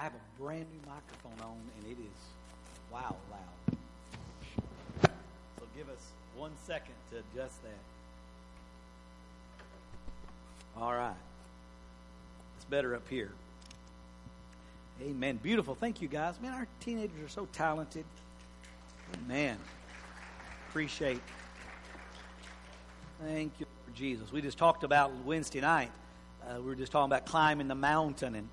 I have a brand new microphone on, and it is wow loud. So give us one second to adjust that. All right. It's better up here. Amen. Beautiful. Thank you, guys. Man, our teenagers are so talented. Amen. Appreciate. Thank you, Jesus. We just talked about Wednesday night. Uh, we were just talking about climbing the mountain and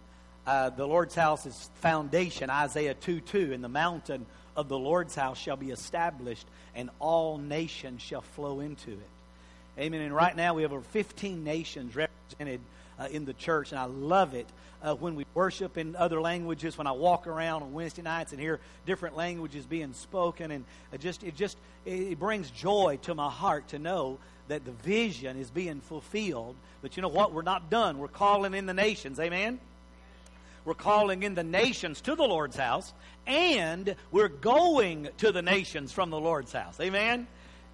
uh, the Lord's house is foundation, Isaiah 2 2. And the mountain of the Lord's house shall be established, and all nations shall flow into it. Amen. And right now we have over 15 nations represented uh, in the church, and I love it uh, when we worship in other languages. When I walk around on Wednesday nights and hear different languages being spoken, and it just it just it brings joy to my heart to know that the vision is being fulfilled. But you know what? We're not done. We're calling in the nations. Amen. We're calling in the nations to the Lord's house, and we're going to the nations from the Lord's house. Amen.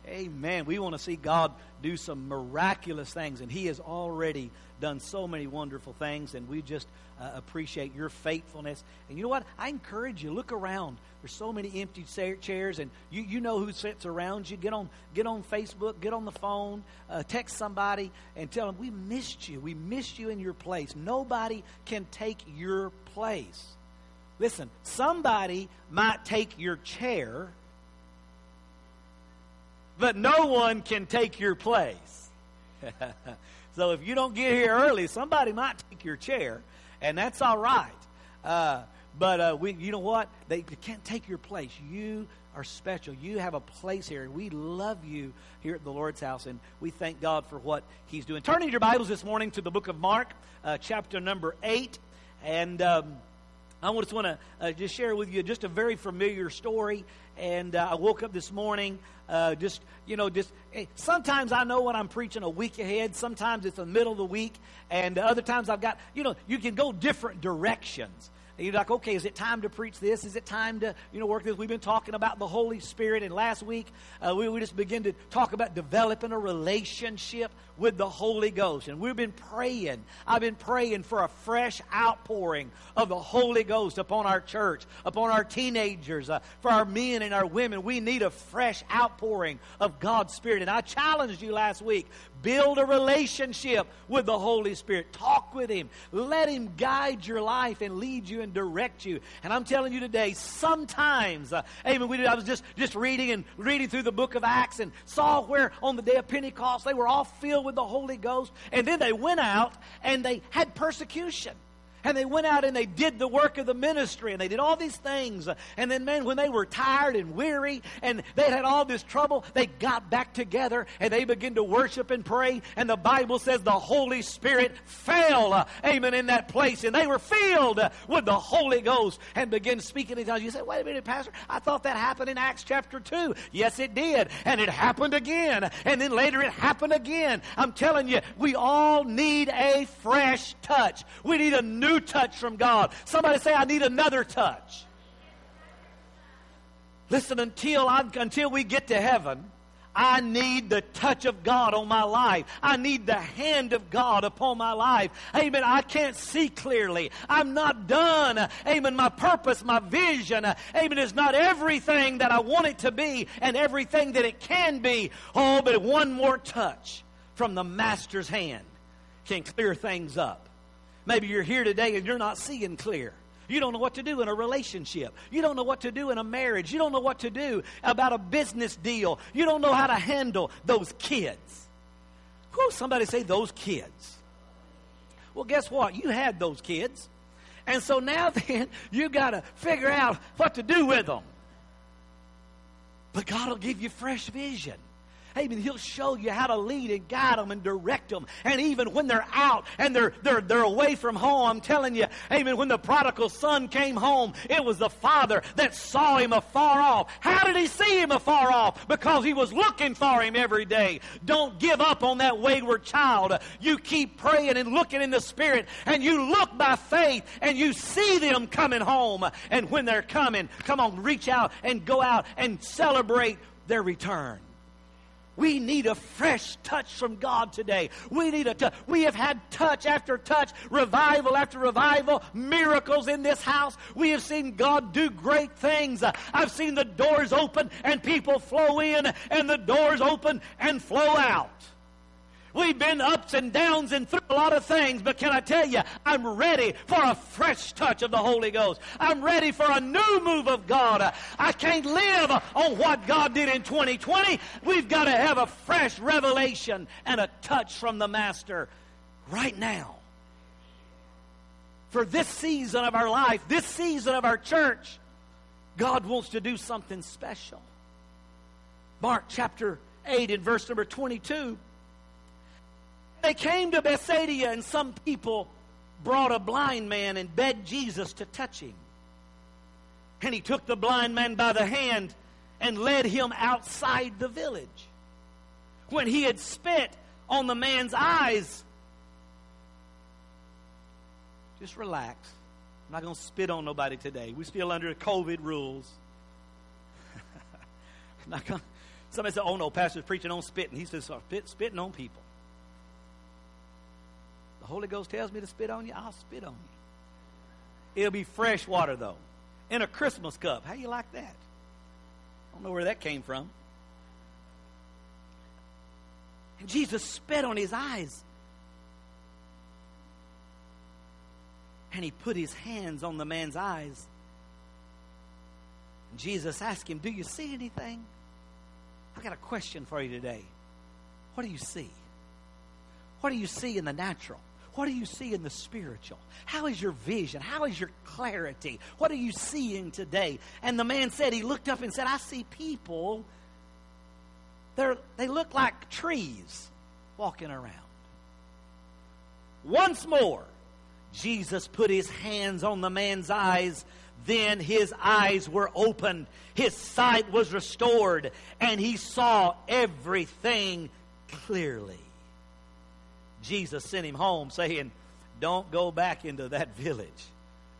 Amen. We want to see God do some miraculous things, and He has already done so many wonderful things, and we just uh, appreciate your faithfulness. And you know what? I encourage you look around. There's so many empty chairs, and you, you know who sits around you. Get on get on Facebook, get on the phone, uh, text somebody, and tell them we missed you. We missed you in your place. Nobody can take your place. Listen, somebody might take your chair but no one can take your place. so if you don't get here early, somebody might take your chair, and that's all right. Uh, but uh, we, you know what? They, can't take your place. You are special. You have a place here, and we love you here at the Lord's house, and we thank God for what He's doing. Turning your Bibles this morning to the book of Mark, uh, chapter number eight, and. Um, I just want to uh, just share with you just a very familiar story. And uh, I woke up this morning, uh, just you know, just sometimes I know when I'm preaching a week ahead. Sometimes it's the middle of the week, and other times I've got you know, you can go different directions. And you're like, okay, is it time to preach this? Is it time to, you know, work this? We've been talking about the Holy Spirit, and last week uh, we, we just began to talk about developing a relationship with the Holy Ghost. And we've been praying. I've been praying for a fresh outpouring of the Holy Ghost upon our church, upon our teenagers, uh, for our men and our women. We need a fresh outpouring of God's Spirit. And I challenged you last week build a relationship with the Holy Spirit. Talk with Him. Let Him guide your life and lead you and direct you. And I'm telling you today, sometimes, uh, amen, we did, I was just, just reading and reading through the book of Acts and saw where on the day of Pentecost they were all filled with the Holy Ghost. And then they went out and they had persecution and they went out and they did the work of the ministry and they did all these things. And then, man, when they were tired and weary and they had all this trouble, they got back together and they began to worship and pray. And the Bible says the Holy Spirit fell, uh, amen, in that place. And they were filled with the Holy Ghost and began speaking in tongues. You say, wait a minute, Pastor, I thought that happened in Acts chapter 2. Yes, it did. And it happened again. And then later it happened again. I'm telling you, we all need a fresh touch. We need a new new touch from God. Somebody say, I need another touch. Listen, until, I, until we get to heaven, I need the touch of God on my life. I need the hand of God upon my life. Amen. I can't see clearly. I'm not done. Amen. My purpose, my vision, amen, is not everything that I want it to be and everything that it can be. Oh, but one more touch from the Master's hand can clear things up. Maybe you're here today and you're not seeing clear. You don't know what to do in a relationship. You don't know what to do in a marriage. You don't know what to do about a business deal. You don't know how to handle those kids. Who? Somebody say those kids. Well, guess what? You had those kids. And so now then, you got to figure out what to do with them. But God will give you fresh vision. Amen. He'll show you how to lead and guide them and direct them. And even when they're out and they're, they're, they're away from home, I'm telling you, amen, when the prodigal son came home, it was the father that saw him afar off. How did he see him afar off? Because he was looking for him every day. Don't give up on that wayward child. You keep praying and looking in the spirit and you look by faith and you see them coming home. And when they're coming, come on, reach out and go out and celebrate their return. We need a fresh touch from God today. We need a. We have had touch after touch, revival after revival, miracles in this house. We have seen God do great things. I've seen the doors open and people flow in, and the doors open and flow out. We've been ups and downs and through a lot of things, but can I tell you, I'm ready for a fresh touch of the Holy Ghost. I'm ready for a new move of God. I can't live on what God did in 2020. We've got to have a fresh revelation and a touch from the Master right now. For this season of our life, this season of our church, God wants to do something special. Mark chapter 8 and verse number 22 they came to Bethsaida, and some people brought a blind man and begged Jesus to touch him. And he took the blind man by the hand and led him outside the village. When he had spit on the man's eyes, just relax. I'm not going to spit on nobody today. We're still under COVID rules. not gonna, somebody said, oh no, pastor's preaching on spitting. He says, spit, spitting on people. The Holy Ghost tells me to spit on you, I'll spit on you. It'll be fresh water, though, in a Christmas cup. How you like that? I don't know where that came from. And Jesus spit on his eyes. And he put his hands on the man's eyes. And Jesus asked him, Do you see anything? I got a question for you today. What do you see? What do you see in the natural? What do you see in the spiritual? How is your vision? How is your clarity? What are you seeing today? And the man said, he looked up and said, I see people. They're, they look like trees walking around. Once more, Jesus put his hands on the man's eyes. Then his eyes were opened, his sight was restored, and he saw everything clearly. Jesus sent him home saying, Don't go back into that village.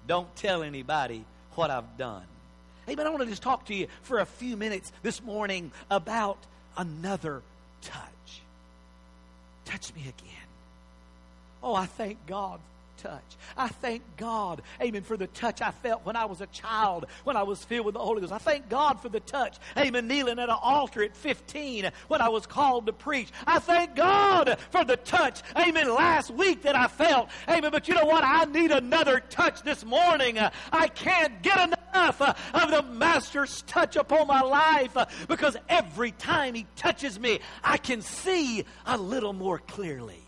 Don't tell anybody what I've done. Hey, but I want to just talk to you for a few minutes this morning about another touch. Touch me again. Oh, I thank God touch. I thank God, amen, for the touch I felt when I was a child, when I was filled with the Holy Ghost. I thank God for the touch, amen, kneeling at an altar at 15 when I was called to preach. I thank God for the touch, amen, last week that I felt, amen. But you know what? I need another touch this morning. I can't get enough of the Master's touch upon my life because every time He touches me, I can see a little more clearly.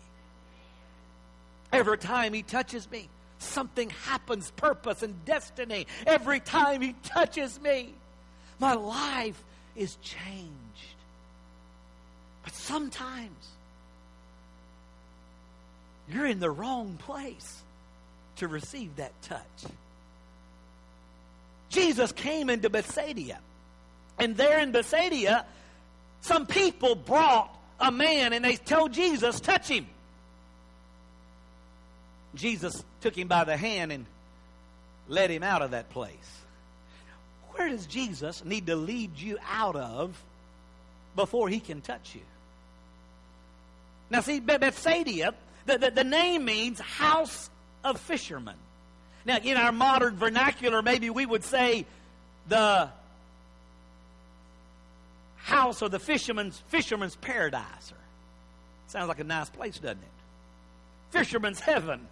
Every time he touches me, something happens, purpose and destiny. Every time he touches me, my life is changed. But sometimes you're in the wrong place to receive that touch. Jesus came into Bethsaida, and there in Bethsaida, some people brought a man and they told Jesus, touch him. Jesus took him by the hand and led him out of that place. Where does Jesus need to lead you out of before he can touch you? Now, see, Bethsaida, the, the, the name means house of fishermen. Now, in our modern vernacular, maybe we would say the house of the fisherman's fisherman's paradise. Sounds like a nice place, doesn't it? Fisherman's heaven.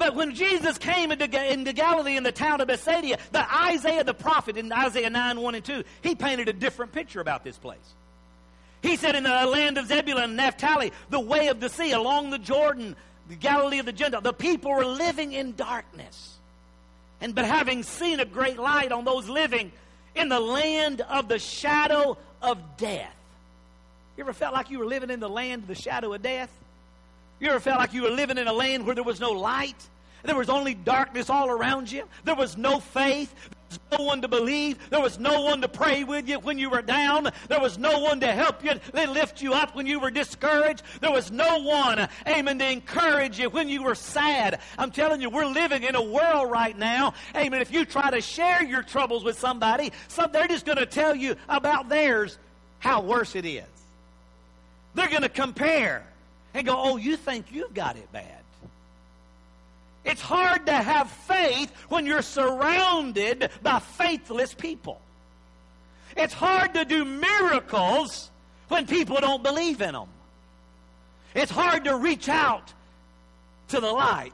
But when Jesus came into, into Galilee in the town of Bethsaida, the Isaiah the prophet in Isaiah 9, 1 and 2, he painted a different picture about this place. He said, In the land of Zebulun and Naphtali, the way of the sea, along the Jordan, the Galilee of the Gentiles, the people were living in darkness. And but having seen a great light on those living in the land of the shadow of death. You ever felt like you were living in the land of the shadow of death? You ever felt like you were living in a land where there was no light? There was only darkness all around you. There was no faith. There was no one to believe. There was no one to pray with you when you were down. There was no one to help you, They lift you up when you were discouraged. There was no one, amen, to encourage you when you were sad. I'm telling you, we're living in a world right now, amen. If you try to share your troubles with somebody, some, they're just going to tell you about theirs, how worse it is. They're going to compare and go, oh, you think you've got it bad. It's hard to have faith when you're surrounded by faithless people. It's hard to do miracles when people don't believe in them. It's hard to reach out to the light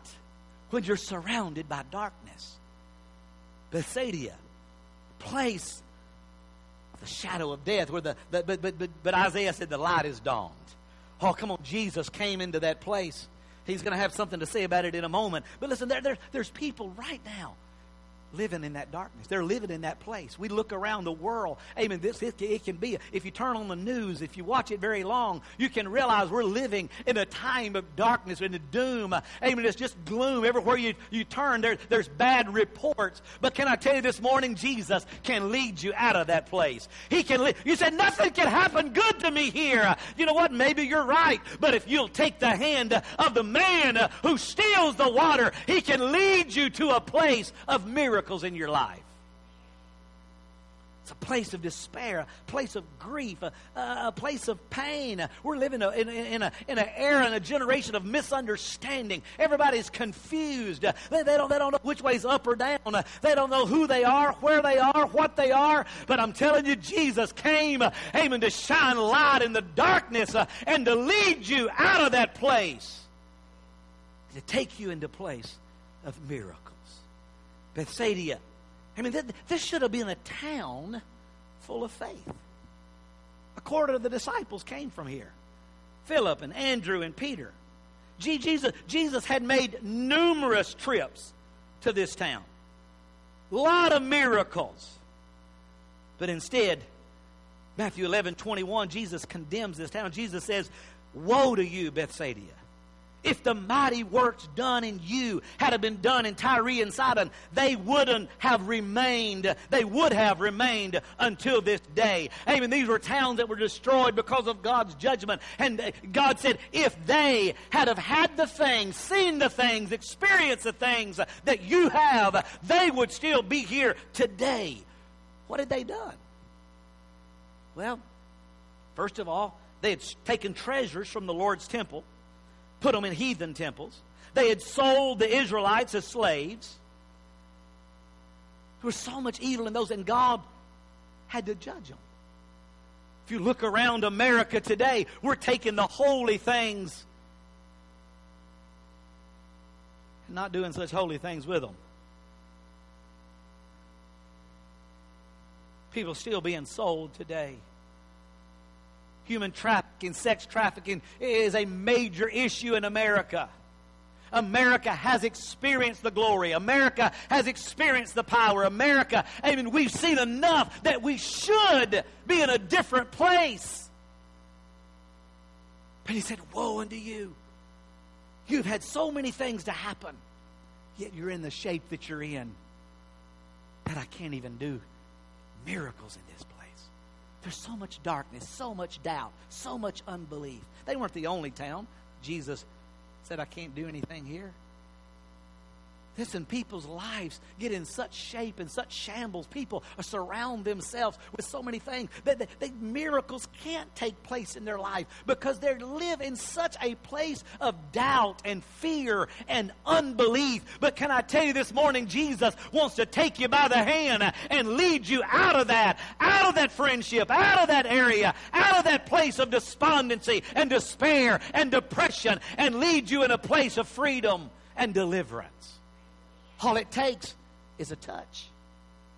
when you're surrounded by darkness. Bethsaida, place of the shadow of death, where the, the but, but, but, but Isaiah said the light is dawned. Oh, come on, Jesus came into that place. He's going to have something to say about it in a moment. But listen, there, there, there's people right now living in that darkness. They're living in that place. We look around the world. Amen. This it, it, can be. If you turn on the news, if you watch it very long, you can realize we're living in a time of darkness and doom. Amen. It's just gloom everywhere you you turn. There, there's bad reports. But can I tell you this morning, Jesus can lead you out of that place. He can. You said nothing can happen good to me here. You know what? Maybe you're right. But if you'll take the hand of the man who steals the water, he can lead you to a place of miracles miracles in your life. It's a place of despair, a place of grief, a, a place of pain. We're living in, in, in, a, in era and a generation of misunderstanding. Everybody's confused. They, they, don't, they don't know which way's up or down. They don't know who they are, where they are, what they are. But I'm telling you, Jesus came, aiming to shine light in the darkness uh, and to lead you out of that place, to take you into place of miracles. Bethsaida. I mean, this should have been a town full of faith. A quarter of the disciples came from here Philip and Andrew and Peter. Jesus, Jesus had made numerous trips to this town, a lot of miracles. But instead, Matthew 11 21, Jesus condemns this town. Jesus says, Woe to you, Bethsaida! If the mighty works done in you had have been done in Tyre and Sidon, they wouldn't have remained. They would have remained until this day. Amen. These were towns that were destroyed because of God's judgment. And God said, if they had have had the things, seen the things, experienced the things that you have, they would still be here today. What had they done? Well, first of all, they had taken treasures from the Lord's temple put them in heathen temples. They had sold the Israelites as slaves. There was so much evil in those, and God had to judge them. If you look around America today, we're taking the holy things and not doing such holy things with them. People still being sold today human trafficking, sex trafficking is a major issue in America. America has experienced the glory. America has experienced the power. America, I mean, we've seen enough that we should be in a different place. But he said, Woe unto you. You've had so many things to happen, yet you're in the shape that you're in that I can't even do miracles in this place. There's so much darkness, so much doubt, so much unbelief. They weren't the only town. Jesus said, I can't do anything here. Listen, people's lives get in such shape and such shambles. People surround themselves with so many things that, that, that, miracles can't take place in their life because they live in such a place of doubt and fear and unbelief. But can I tell you this morning, Jesus wants to take you by the hand and lead you out of that, out of that friendship, out of that area, out of that place of despondency and despair and depression and lead you in a place of freedom and deliverance. All it takes is a touch.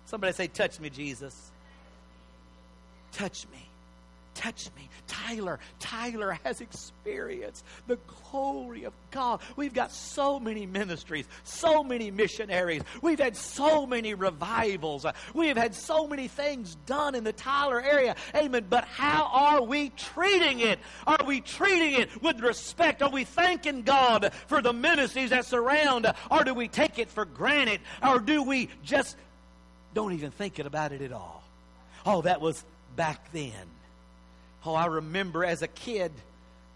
Somebody say, Touch me, Jesus. Touch me. Touch me. Tyler, Tyler has experienced the glory of God. We've got so many ministries, so many missionaries. We've had so many revivals. We have had so many things done in the Tyler area. Amen. But how are we treating it? Are we treating it with respect? Are we thanking God for the ministries that surround? Or do we take it for granted? Or do we just don't even think about it at all? Oh, that was back then. Oh, I remember as a kid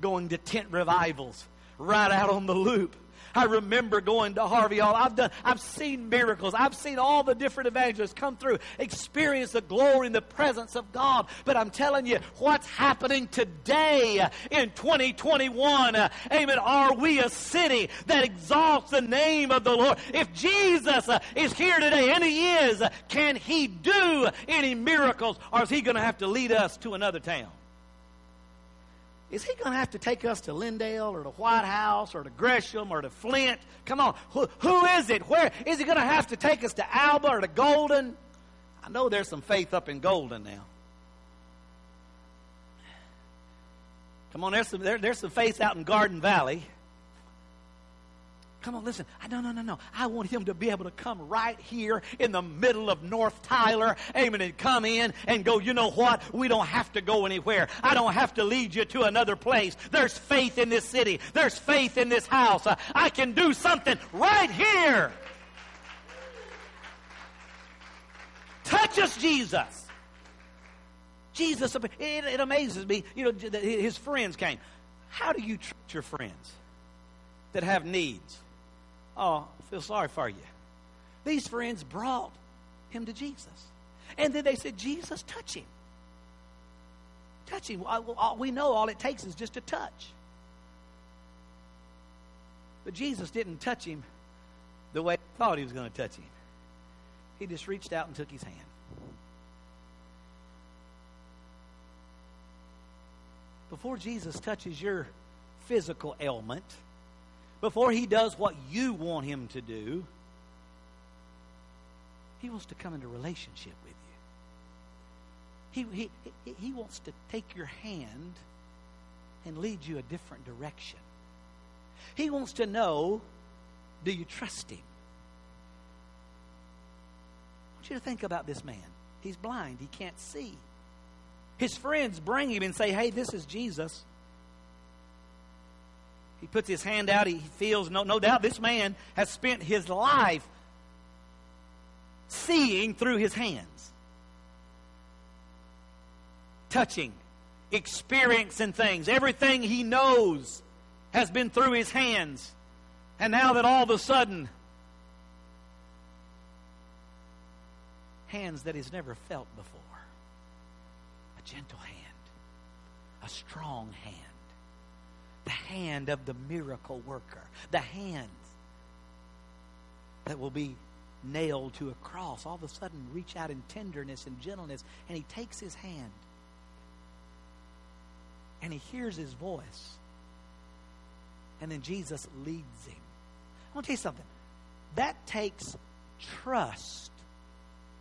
going to tent revivals right out on the loop. I remember going to Harvey Hall. I've done, I've seen miracles. I've seen all the different evangelists come through, experience the glory and the presence of God. But I'm telling you, what's happening today in 2021, uh, amen, are we a city that exalts the name of the Lord? If Jesus is here today, and He is, can He do any miracles, or is He going to have to lead us to another town? Is he going to have to take us to Lindale or to White House or to Gresham or to Flint? Come on. Who, who is it? Where is he going to have to take us to Alba or to Golden? I know there's some faith up in Golden now. Come on, there's some, there, there's some faith out in Garden Valley. Come on, listen. No, no, no, no. I want him to be able to come right here in the middle of North Tyler, amen, and come in and go, you know what? We don't have to go anywhere. I don't have to lead you to another place. There's faith in this city. There's faith in this house. Uh, I can do something right here. Touch us, Jesus. Jesus, it, it amazes me. You know, his friends came. How do you treat your friends that have needs? Oh, I feel sorry for you. These friends brought him to Jesus. And then they said, Jesus, touch him. Touch him. We know all it takes is just a touch. But Jesus didn't touch him the way he thought he was going to touch him. He just reached out and took his hand. Before Jesus touches your physical ailment, before he does what you want him to do, he wants to come into relationship with you. He, he, he wants to take your hand and lead you a different direction. He wants to know do you trust him? I want you to think about this man. He's blind, he can't see. His friends bring him and say, Hey, this is Jesus. He puts his hand out. He feels, no, no doubt, this man has spent his life seeing through his hands, touching, experiencing things. Everything he knows has been through his hands. And now that all of a sudden, hands that he's never felt before, a gentle hand, a strong hand the hand of the miracle worker, the hands that will be nailed to a cross, all of a sudden reach out in tenderness and gentleness, and he takes his hand and he hears his voice. And then Jesus leads him. I want to tell you something. That takes trust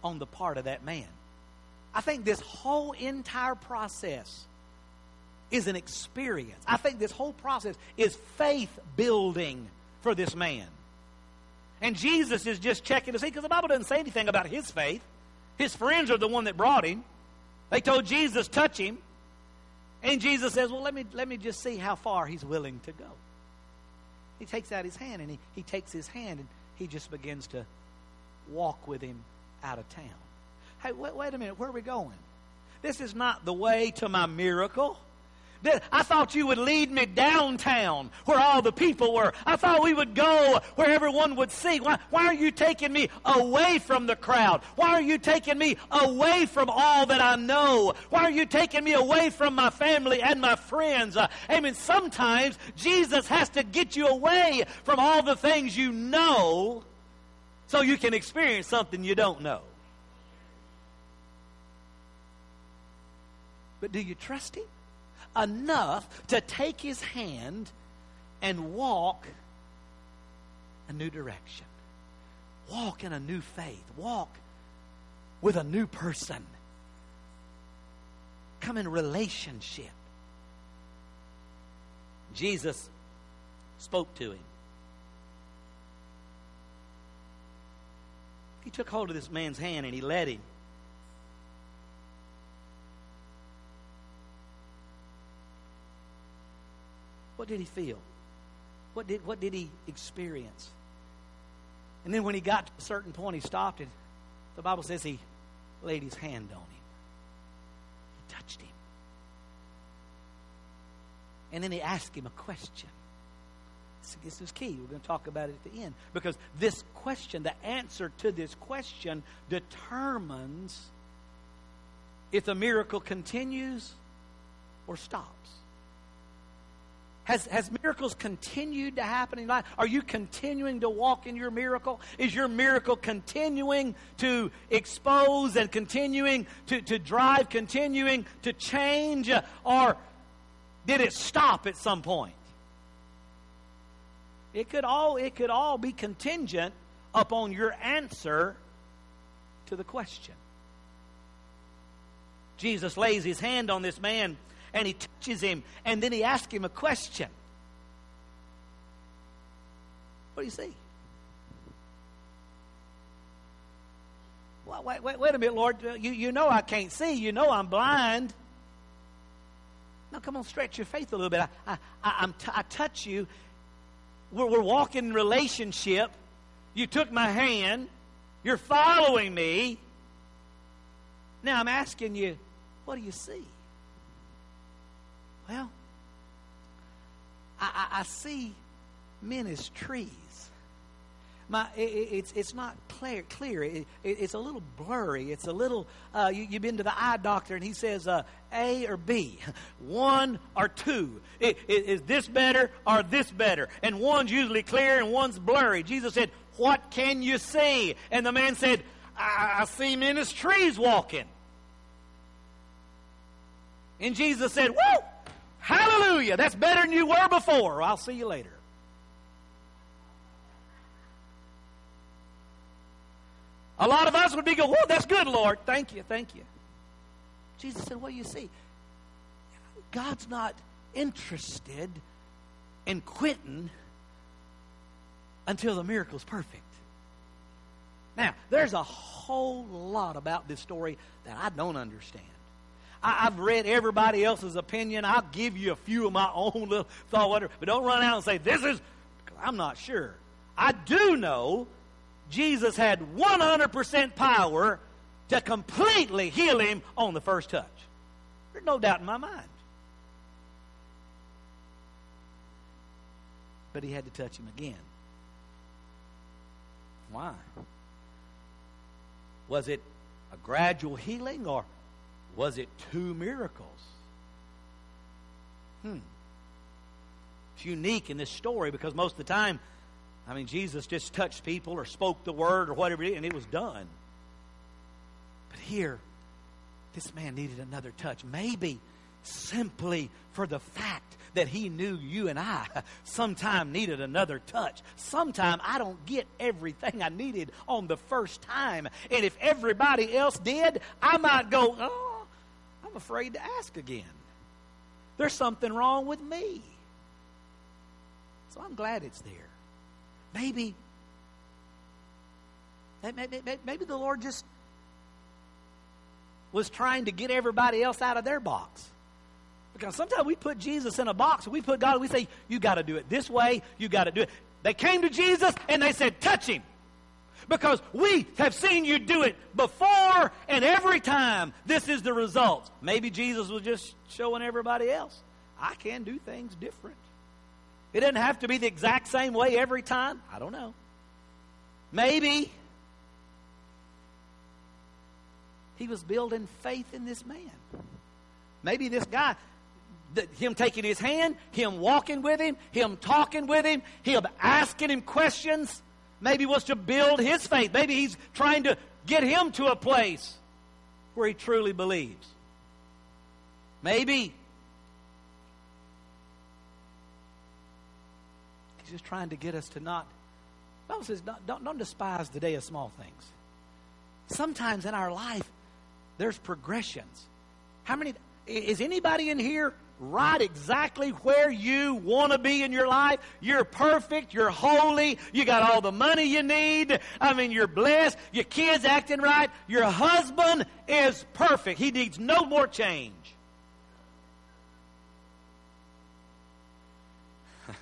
on the part of that man. I think this whole entire process is an experience. I think this whole process is faith building for this man. And Jesus is just checking to see, because the Bible doesn't say anything about his faith. His friends are the one that brought him. They told Jesus, touch him. And Jesus says, Well, let me, let me just see how far he's willing to go. He takes out his hand and he, he takes his hand and he just begins to walk with him out of town. Hey, wait, wait a minute, where are we going? This is not the way to my miracle. I thought you would lead me downtown where all the people were. I thought we would go where everyone would see. Why, why are you taking me away from the crowd? Why are you taking me away from all that I know? Why are you taking me away from my family and my friends? Uh, sometimes Jesus has to get you away from all the things you know so you can experience something you don't know. But do you trust Him? Enough to take his hand and walk a new direction. Walk in a new faith. Walk with a new person. Come in relationship. Jesus spoke to him. He took hold of this man's hand and he led him What did he feel? What did, what did he experience? And then when he got to a certain point, he stopped and the Bible says he laid his hand on him. He touched him. And then he asked him a question. This is key. We're going to talk about it at the end. Because this question, the answer to this question, determines if the miracle continues or stops. Has, has miracles continued to happen in your life? Are you continuing to walk in your miracle? Is your miracle continuing to expose and continuing to, to drive, continuing to change? Or did it stop at some point? It could all, it could all be contingent upon your answer to the question. Jesus lays his hand on this man and he touches him and then he asks him a question. What do you see? Wait, wait, wait a minute, Lord. You, you know I can't see. You know I'm blind. Now, come on, stretch your faith a little bit. I, I, I, t- I touch you. We're, we're walking in relationship. You took my hand. You're following me. Now, I'm asking you, what do you see? Well, I, I, I see men as trees. My, it, it's, it's not clear. clear. It, it, it's a little blurry. It's a little, uh, you, have been to the eye doctor and he says uh, A or B, one or two. Is this better or this better? And one's usually clear and one's blurry. Jesus said, What can you see? And the man said, I, I see men as trees walking. And Jesus said, Woo! Hallelujah! That's better than you were before. I'll see you later. A lot of us would be going, Whoa, that's good, Lord. Thank you, thank you. Jesus said, do you see? God's not interested in quitting until the miracle's perfect. Now, there's a whole lot about this story that I don't understand. I, have read everybody else's opinion. I'll give you a few of my own little thought, whatever, but don't run out and say, This is, I'm not sure. I do know Jesus had 100% power to completely heal him on the first touch. There's no doubt in my mind. But he had to touch him again. Why? Was it a gradual healing or was it two miracles? Hmm. It's unique in this story because most of the time, I mean, Jesus just touched people or spoke the word or whatever, and it was done. But here, this man needed another touch. Maybe simply for the fact that he knew you and I sometime needed another touch. Sometime I don't get everything I needed on the first time. And if everybody else did, I might go, oh, I'm afraid to ask again. There's something wrong with me. So I'm glad it's there. Maybe, maybe, maybe the Lord just was trying to get everybody else out of their box. Because sometimes we put Jesus in a box, we put God, we say, You got to do it this way, you got to do it. They came to Jesus and they said, Touch him because we have seen you do it before and every time. This is the result. Maybe Jesus was just showing everybody else I can do things different. It doesn't have to be the exact same way every time. I don't know. Maybe he was building faith in this man. Maybe this guy, him taking his hand, him walking with him, him talking with him, him asking him questions Maybe was to build his faith. Maybe he's trying to get him to a place where he truly believes. Maybe he's just trying to get us to not. Bible says, don't, don't, don't despise the day of small things. Sometimes in our life, there's progressions. How many? Is anybody in here right exactly where you want to be in your life. You're perfect. You're holy. You got all the money you need. I mean, you're blessed. Your kids acting right. Your husband is perfect. He needs no more change.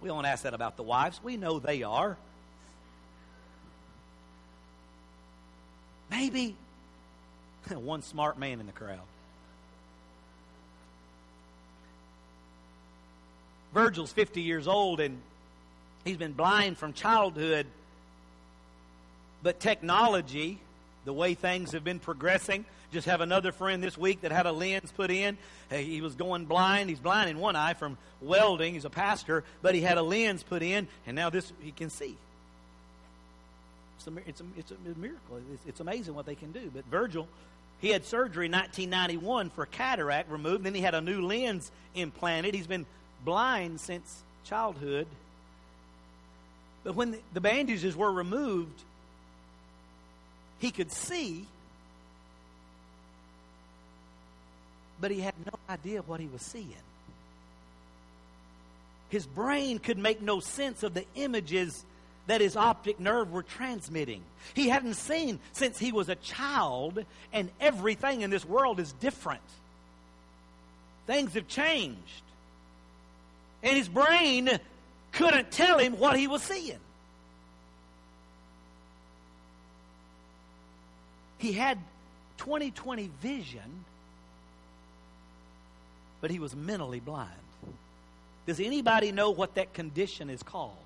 we don't ask that about the wives. We know they are. Maybe one smart man in the crowd. Virgil's 50 years old and he's been blind from childhood. But technology, the way things have been progressing, just have another friend this week that had a lens put in. He was going blind. He's blind in one eye from welding. He's a pastor, but he had a lens put in, and now this he can see. It's a, it's a, it's a miracle. It's, it's amazing what they can do. But Virgil, he had surgery in 1991 for cataract removed. Then he had a new lens implanted. He's been blind since childhood. But when the bandages were removed, he could see, but he had no idea what he was seeing. His brain could make no sense of the images that his optic nerve were transmitting. He hadn't seen since he was a child, and everything in this world is different. Things have changed. And his brain couldn't tell him what he was seeing. He had 20/20 vision, but he was mentally blind. Does anybody know what that condition is called?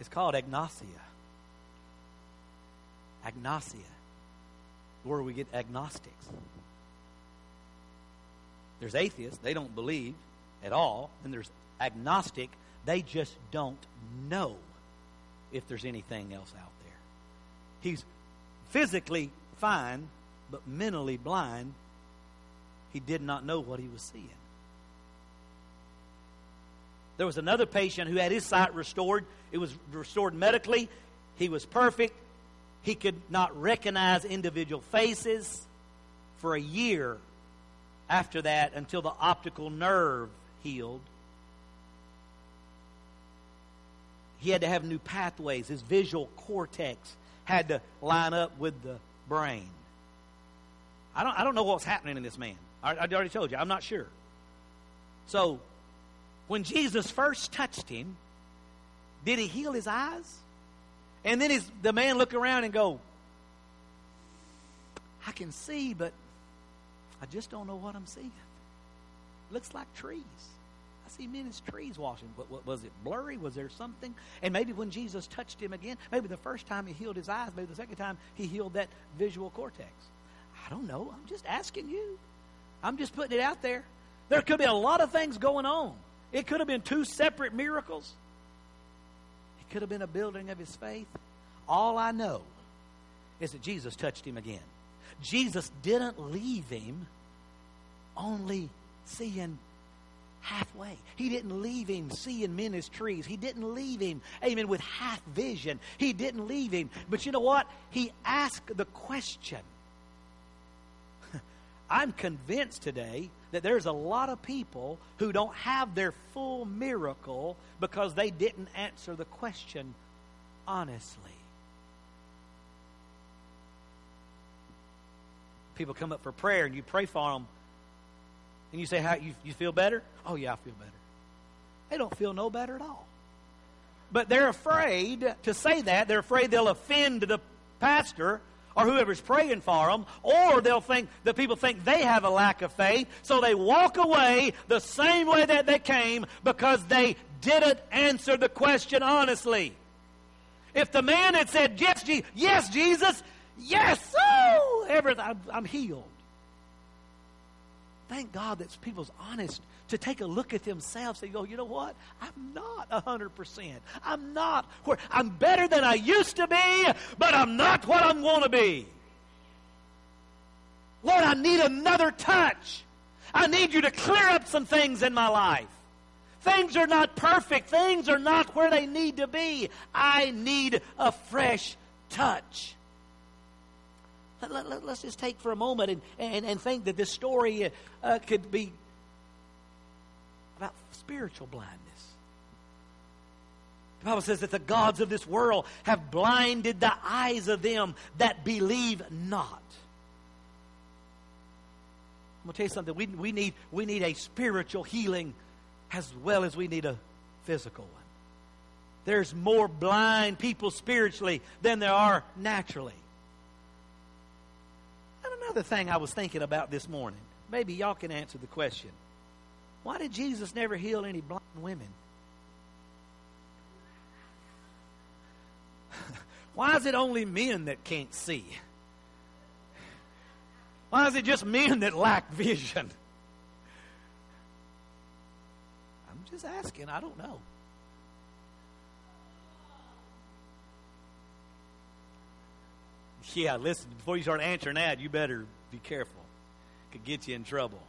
It's called agnosia. Agnosia. Where we get agnostics. There's atheists, they don't believe at all. And there's agnostic, they just don't know if there's anything else out there. He's physically fine, but mentally blind. He did not know what he was seeing. There was another patient who had his sight restored. It was restored medically. He was perfect. He could not recognize individual faces for a year after that until the optical nerve healed. He had to have new pathways. His visual cortex had to line up with the brain. I don't, I don't know what's happening in this man. I, I already told you. I'm not sure. So when Jesus first touched him, did he heal his eyes? And then his, the man look around and go, I can see, but I just don't know what I'm seeing. Looks like trees. I see men as trees washing. What, what, was it blurry? Was there something? And maybe when Jesus touched him again, maybe the first time he healed his eyes, maybe the second time he healed that visual cortex. I don't know. I'm just asking you. I'm just putting it out there. There could be a lot of things going on. It could have been two separate miracles. It could have been a building of his faith. All I know is that Jesus touched him again. Jesus didn't leave him only seeing halfway. He didn't leave him seeing men as trees. He didn't leave him, amen, with half vision. He didn't leave him. But you know what? He asked the question. I'm convinced today that there's a lot of people who don't have their full miracle because they didn't answer the question honestly. People come up for prayer and you pray for them and you say, "How you, you feel better?" "Oh yeah, I feel better." They don't feel no better at all. But they're afraid to say that. They're afraid they'll offend the pastor or whoever's praying for them, or they'll think the people think they have a lack of faith, so they walk away the same way that they came because they didn't answer the question honestly. If the man had said, Yes, yes Jesus, yes, oh, everything, I'm, I'm healed. Thank God that people's honest to take a look at themselves and go, you know what? I'm not 100%. I'm not where I'm better than I used to be, but I'm not what I'm going to be. Lord, I need another touch. I need you to clear up some things in my life. Things are not perfect. Things are not where they need to be. I need a fresh touch. Let, us let, just take for a moment and, and, and think that this story uh, could be about spiritual blindness. The Bible says that the gods of this world have blinded the eyes of them that believe not. I'm going to tell you something. We, we, need, we need a spiritual healing as well as we need a physical one. There's more blind people spiritually than there are naturally. And another thing I was thinking about this morning, maybe y'all can answer the question. Why did Jesus never heal any blind women? Why is it only men that can't see? Why is it just men that lack vision? I'm just asking. I don't know. Yeah, listen, before you start answering that, you better be careful. It could get you in trouble.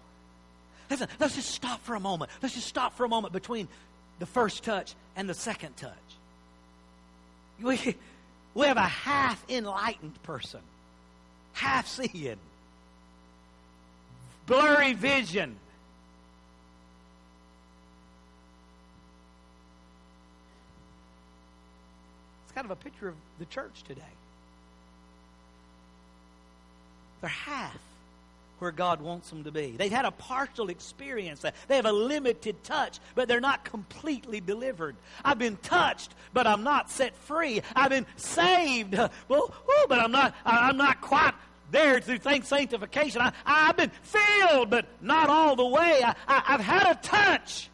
Listen, let's just stop for a moment. Let's just stop for a moment between the first touch and the second touch. We, we have a half enlightened person, half seeing, blurry vision. It's kind of a picture of the church today. They're half where God wants them to be. They've had a partial experience. They have a limited touch, but they're not completely delivered. I've been touched, but I'm not set free. I've been saved, well, but I'm not. I'm not quite there through sanctification. I, have been filled, but not all the way. I, I, I've had a touch,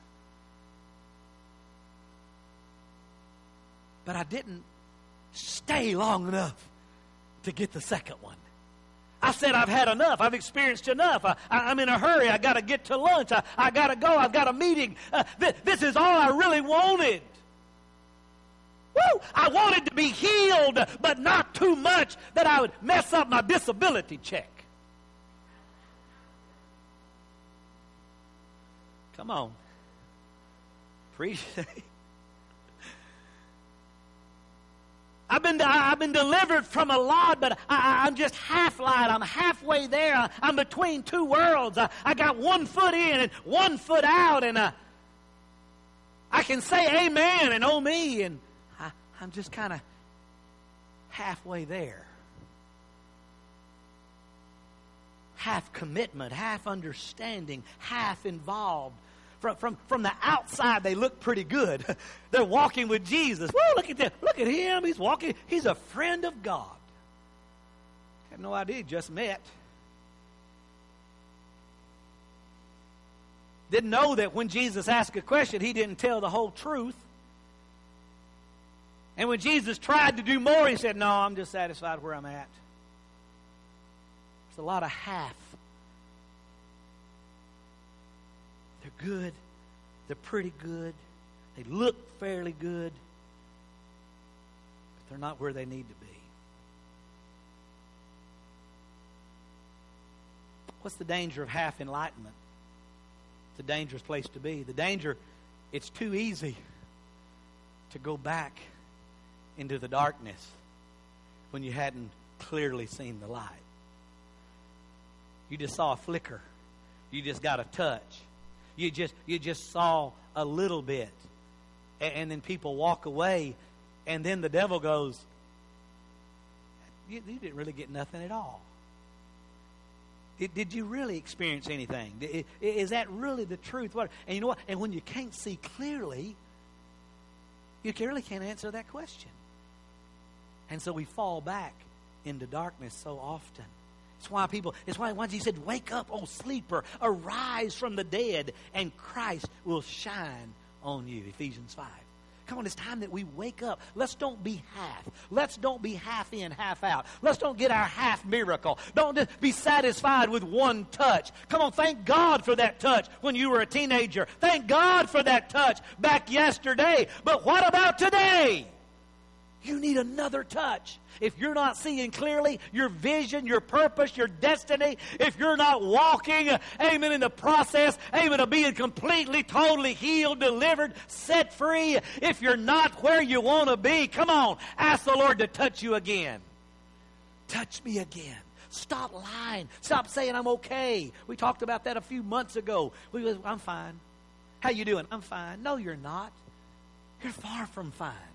but I didn't stay long enough to get the second one. I said, I've had enough. I've experienced enough. I, am in a hurry. I got to get to lunch. I, I got to go. I've got a meeting. Uh, th- this is all I really wanted. Woo! I wanted to be healed, but not too much that I would mess up my disability check. Come on. Appreciate I've been, I've been delivered from a lot, but I, am just half light. I'm halfway there. I'm between two worlds. I, I got one foot in and one foot out, and uh, I can say amen and oh me, and I, I'm just kind of halfway there. Half commitment, half understanding, half involved from, from, from the outside, they look pretty good. They're walking with Jesus. Whoa, look at them. Look at him. He's walking. He's a friend of God. Have no idea. He just met. Didn't know that when Jesus asked a question, he didn't tell the whole truth. And when Jesus tried to do more, he said, No, I'm just satisfied where I'm at. It's a lot of half They're good. They're pretty good. They look fairly good. But they're not where they need to be. What's the danger of half enlightenment? It's a dangerous place to be. The danger, it's too easy to go back into the darkness when you hadn't clearly seen the light. You just saw a flicker. You just got a touch you just you just saw a little bit. And, and then people walk away and then the devil goes you, you didn't really get nothing at all. Did, did you really experience anything? Is that really the truth? What and you know what? And when you can't see clearly you really can't answer that question. And so we fall back into darkness so often it's why people, it's why once he said, Wake up, O sleeper, arise from the dead, and Christ will shine on you. Ephesians 5. Come on, it's time that we wake up. Let's don't be half. Let's don't be half in, half out. Let's don't get our half miracle. Don't be satisfied with one touch. Come on, thank God for that touch when you were a teenager. Thank God for that touch back yesterday. But what about today? You need another touch. If you're not seeing clearly your vision, your purpose, your destiny, if you're not walking, amen, in the process, amen, of being completely, totally healed, delivered, set free, if you're not where you want to be, come on, ask the Lord to touch you again. Touch me again. Stop lying. Stop saying I'm okay. We talked about that a few months ago. We was, I'm fine. How you doing? I'm fine. No, you're not. You're far from fine.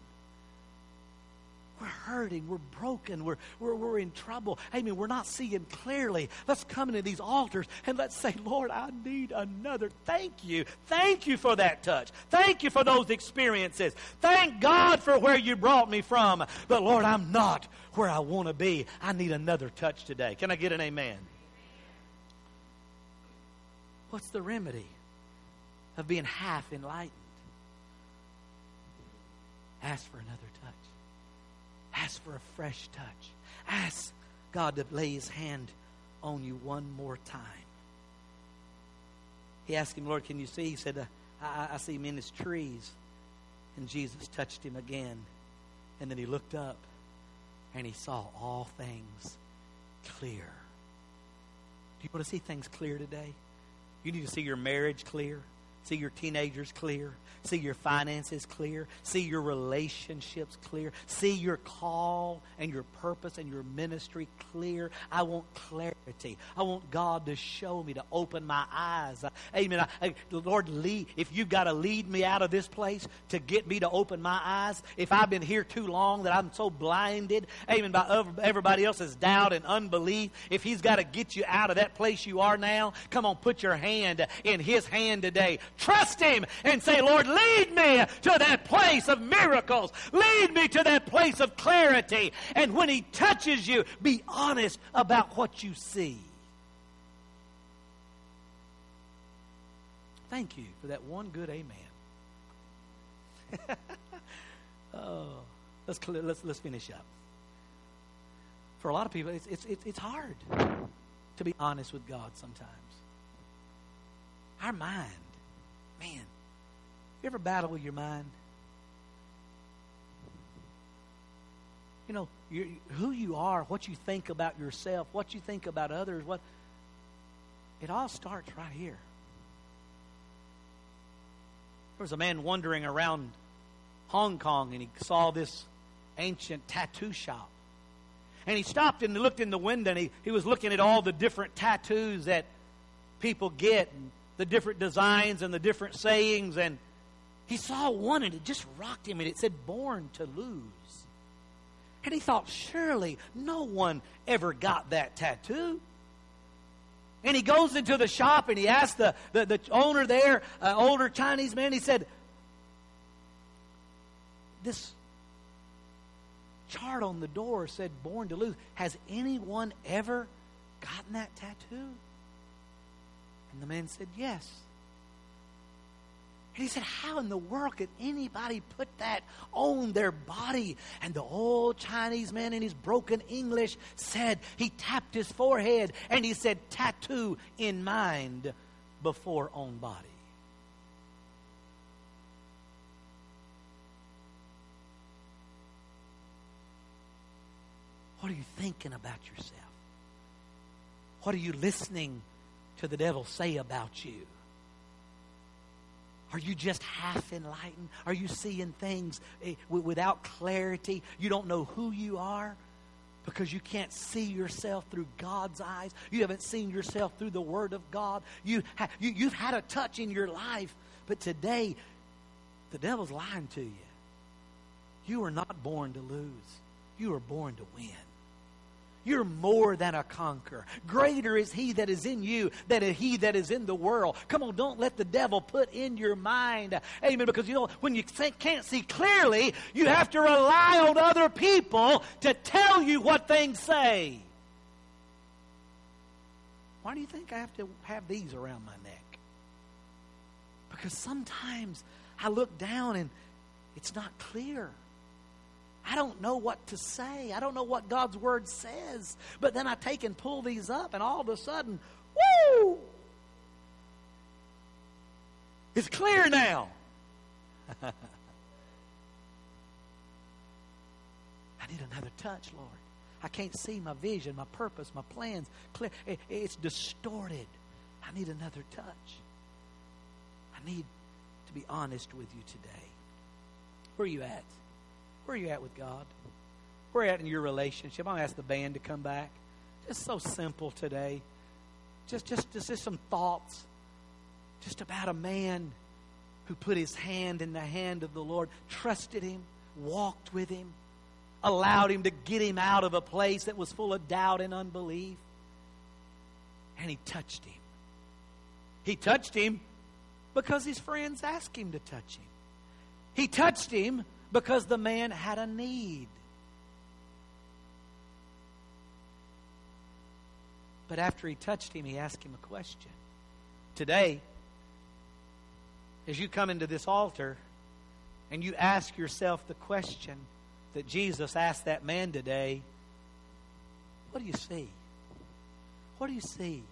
We're hurting. We're broken. We're, we're, we're in trouble. Amen. We're not seeing clearly. Let's come into these altars and let's say, Lord, I need another. Thank you. Thank you for that touch. Thank you for those experiences. Thank God for where you brought me from. But Lord, I'm not where I want to be. I need another touch today. Can I get an amen? What's the remedy? of being half enlightened. Ask for another. Ask for a fresh touch. Ask God to lay his hand on you one more time. He asked him, Lord, can you see? He said, uh, I, I see him in his trees. And Jesus touched him again. And then he looked up and he saw all things clear. Do you want to see things clear today? You need to see your marriage clear, see your teenagers clear, see your finances clear, see your relationships clear, see your call and your purpose and your ministry clear. I want clarity. I want God to show me, to open my eyes. Amen. I, Lord, lead, if you've got to lead me out of this place to get me to open my eyes, if I've been here too long that I'm so blinded, amen, by everybody else's doubt and unbelief, if He's got to get you out of that place you are now, come on, put your hand in His hand today. Trust Him and say, Lord, Lead me to that place of miracles. Lead me to that place of clarity. And when He touches you, be honest about what you see. Thank you for that one good amen. oh, let's, let's, let's finish up. For a lot of people, it's, it's, it's hard to be honest with God sometimes. Our mind, man, you ever battle with your mind? You know, who you are, what you think about yourself, what you think about others, what it all starts right here. There was a man wandering around Hong Kong and he saw this ancient tattoo shop. And he stopped and looked in the window and he, he was looking at all the different tattoos that people get and the different designs and the different sayings and he saw one and it just rocked him and it said, Born to lose. And he thought, surely no one ever got that tattoo. And he goes into the shop and he asks the, the, the owner there, uh, older Chinese man, he said, This chart on the door said born to lose. Has anyone ever gotten that tattoo? And the man said, Yes. And he said, How in the world could anybody put that on their body? And the old Chinese man in his broken English said, He tapped his forehead and he said, Tattoo in mind before on body. What are you thinking about yourself? What are you listening to the devil say about you? Are you just half enlightened? Are you seeing things eh, without clarity? You don't know who you are because you can't see yourself through God's eyes. You haven't seen yourself through the Word of God. You, ha- you, you've had a touch in your life, but today the devil's lying to you. You are not born to lose, you are born to win. You're more than a conqueror. Greater is he that is in you than he that is in the world. Come on, don't let the devil put in your mind. Amen. Because you know, when you can't see clearly, you have to rely on other people to tell you what things say. Why do you think I have to have these around my neck? Because sometimes I look down and it's not clear. I don't know what to say. I don't know what God's word says. But then I take and pull these up, and all of a sudden, woo! It's clear now. I need another touch, Lord. I can't see my vision, my purpose, my plans clear. It's distorted. I need another touch. I need to be honest with you today. Where are you at? Where are you at with God? Where are you at in your relationship? I'm to ask the band to come back. Just so simple today. Just, just, just, just some thoughts. Just about a man who put his hand in the hand of the Lord, trusted him, walked with him, allowed him to get him out of a place that was full of doubt and unbelief. And he touched him. He touched him because his friends asked him to touch him. He touched him because the man had a need. But after he touched him, he asked him a question. Today, as you come into this altar and you ask yourself the question that Jesus asked that man today what do you see? What do you see?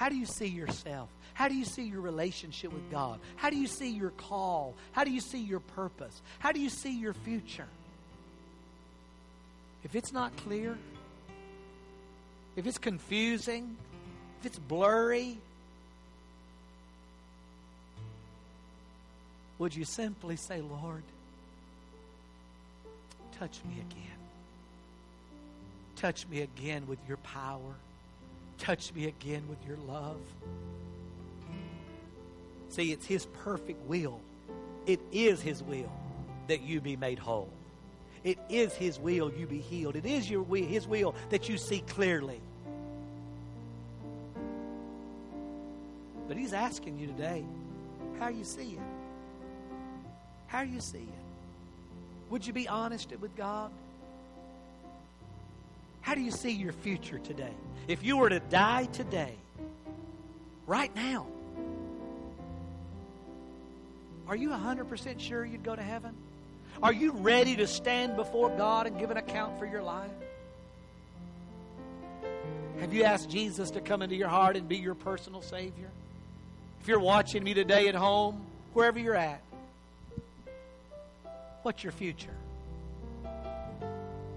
How do you see yourself? How do you see your relationship with God? How do you see your call? How do you see your purpose? How do you see your future? If it's not clear, if it's confusing, if it's blurry, would you simply say, Lord, touch me again? Touch me again with your power. Touch me again with your love. See, it's His perfect will. It is His will that you be made whole. It is His will you be healed. It is your will, His will that you see clearly. But He's asking you today, how you see it? How you see it? Would you be honest with God? How do you see your future today? If you were to die today, right now, are you 100% sure you'd go to heaven? Are you ready to stand before God and give an account for your life? Have you asked Jesus to come into your heart and be your personal Savior? If you're watching me today at home, wherever you're at, what's your future?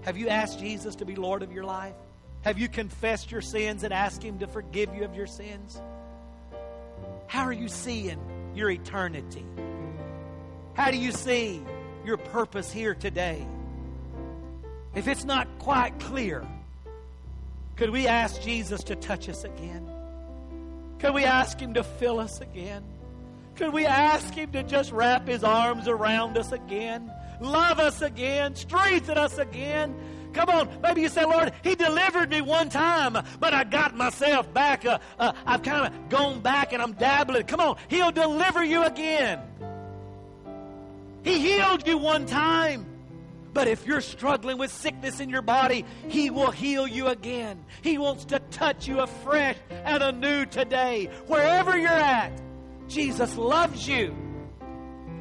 Have you asked Jesus to be Lord of your life? Have you confessed your sins and asked Him to forgive you of your sins? How are you seeing your eternity? How do you see your purpose here today? If it's not quite clear, could we ask Jesus to touch us again? Could we ask Him to fill us again? Could we ask Him to just wrap His arms around us again? Love us again, strengthen us again. Come on, maybe you say, Lord, He delivered me one time, but I got myself back. Uh, uh, I've kind of gone back and I'm dabbling. Come on, He'll deliver you again. He healed you one time. But if you're struggling with sickness in your body, He will heal you again. He wants to touch you afresh and anew today. Wherever you're at, Jesus loves you.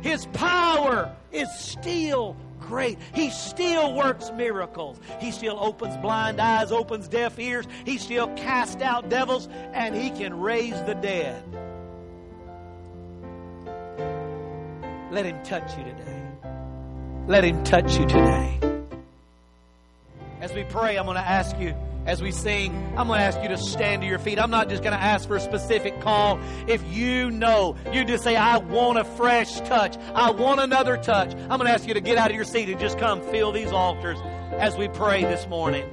His power is still great. He still works miracles. He still opens blind eyes, opens deaf ears. He still casts out devils, and he can raise the dead. Let him touch you today. Let him touch you today. As we pray, I'm going to ask you as we sing, I'm going to ask you to stand to your feet. I'm not just going to ask for a specific call. If you know, you just say, I want a fresh touch. I want another touch. I'm going to ask you to get out of your seat and just come fill these altars as we pray this morning.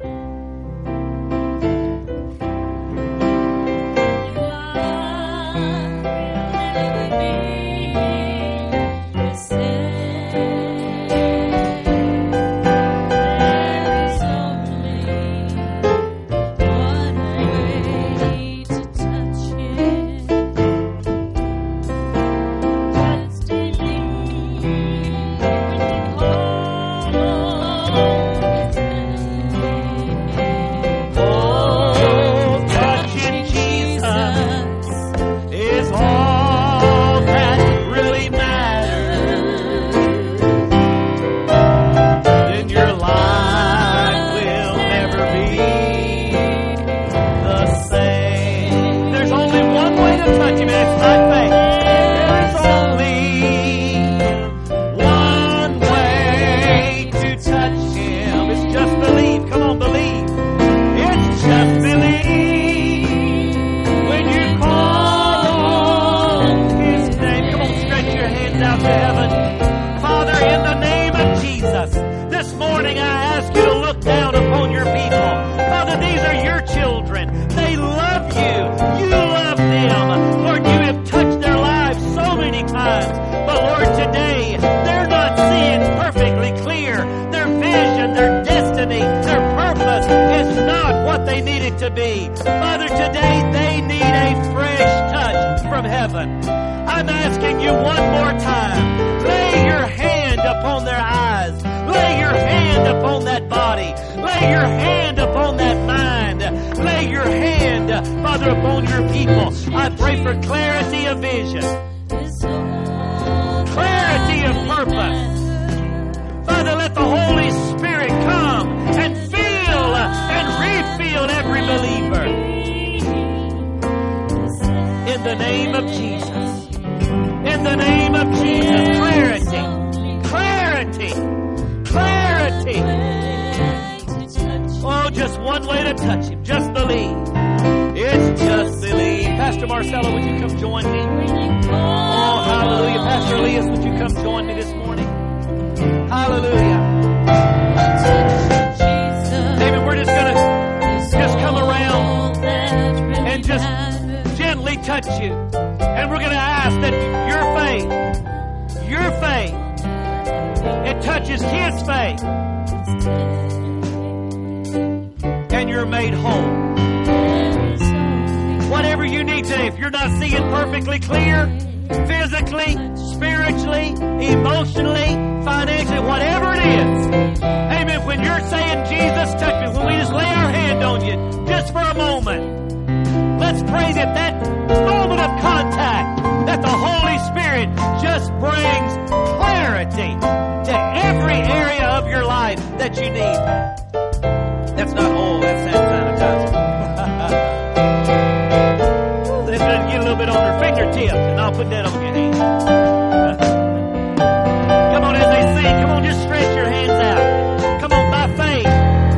Father, upon your people. I pray for clarity of vision. Clarity of purpose. Father, let the Holy Spirit come and fill and refill every believer. In the name of Jesus. In the name of Jesus. Clarity. Clarity. Clarity. Oh, just one way to touch him. Just believe. Just believe. Pastor Marcella, would you come join me? Oh, hallelujah. Pastor Elias, would you come join me this morning? Hallelujah. David, we're just going to just come around and just gently touch you. And we're going to ask that your faith, your faith, it touches his faith. And you're made whole. Whatever you need today, if you're not seeing perfectly clear, physically, spiritually, emotionally, financially, whatever it is. Amen. When you're saying, Jesus, touch me, when we just lay our hand on you, just for a moment, let's pray that that moment of contact, that the Holy Spirit just brings clarity to every area of your life that you need. That's not all, that's hand sanitizer. gift, and I'll put that on your hand. come on, as they sing, come on, just stretch your hands out. Come on, by faith,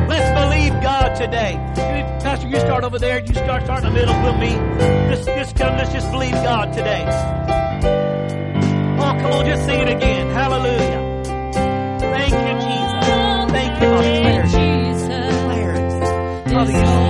let's believe God today. Pastor, you start over there. You start, start in the middle. We'll meet. Just, just come. Let's just believe God today. Oh, come on, just sing it again. Hallelujah. Thank you, Jesus. Thank you, Lord. Clarence. Clarence. Hallelujah.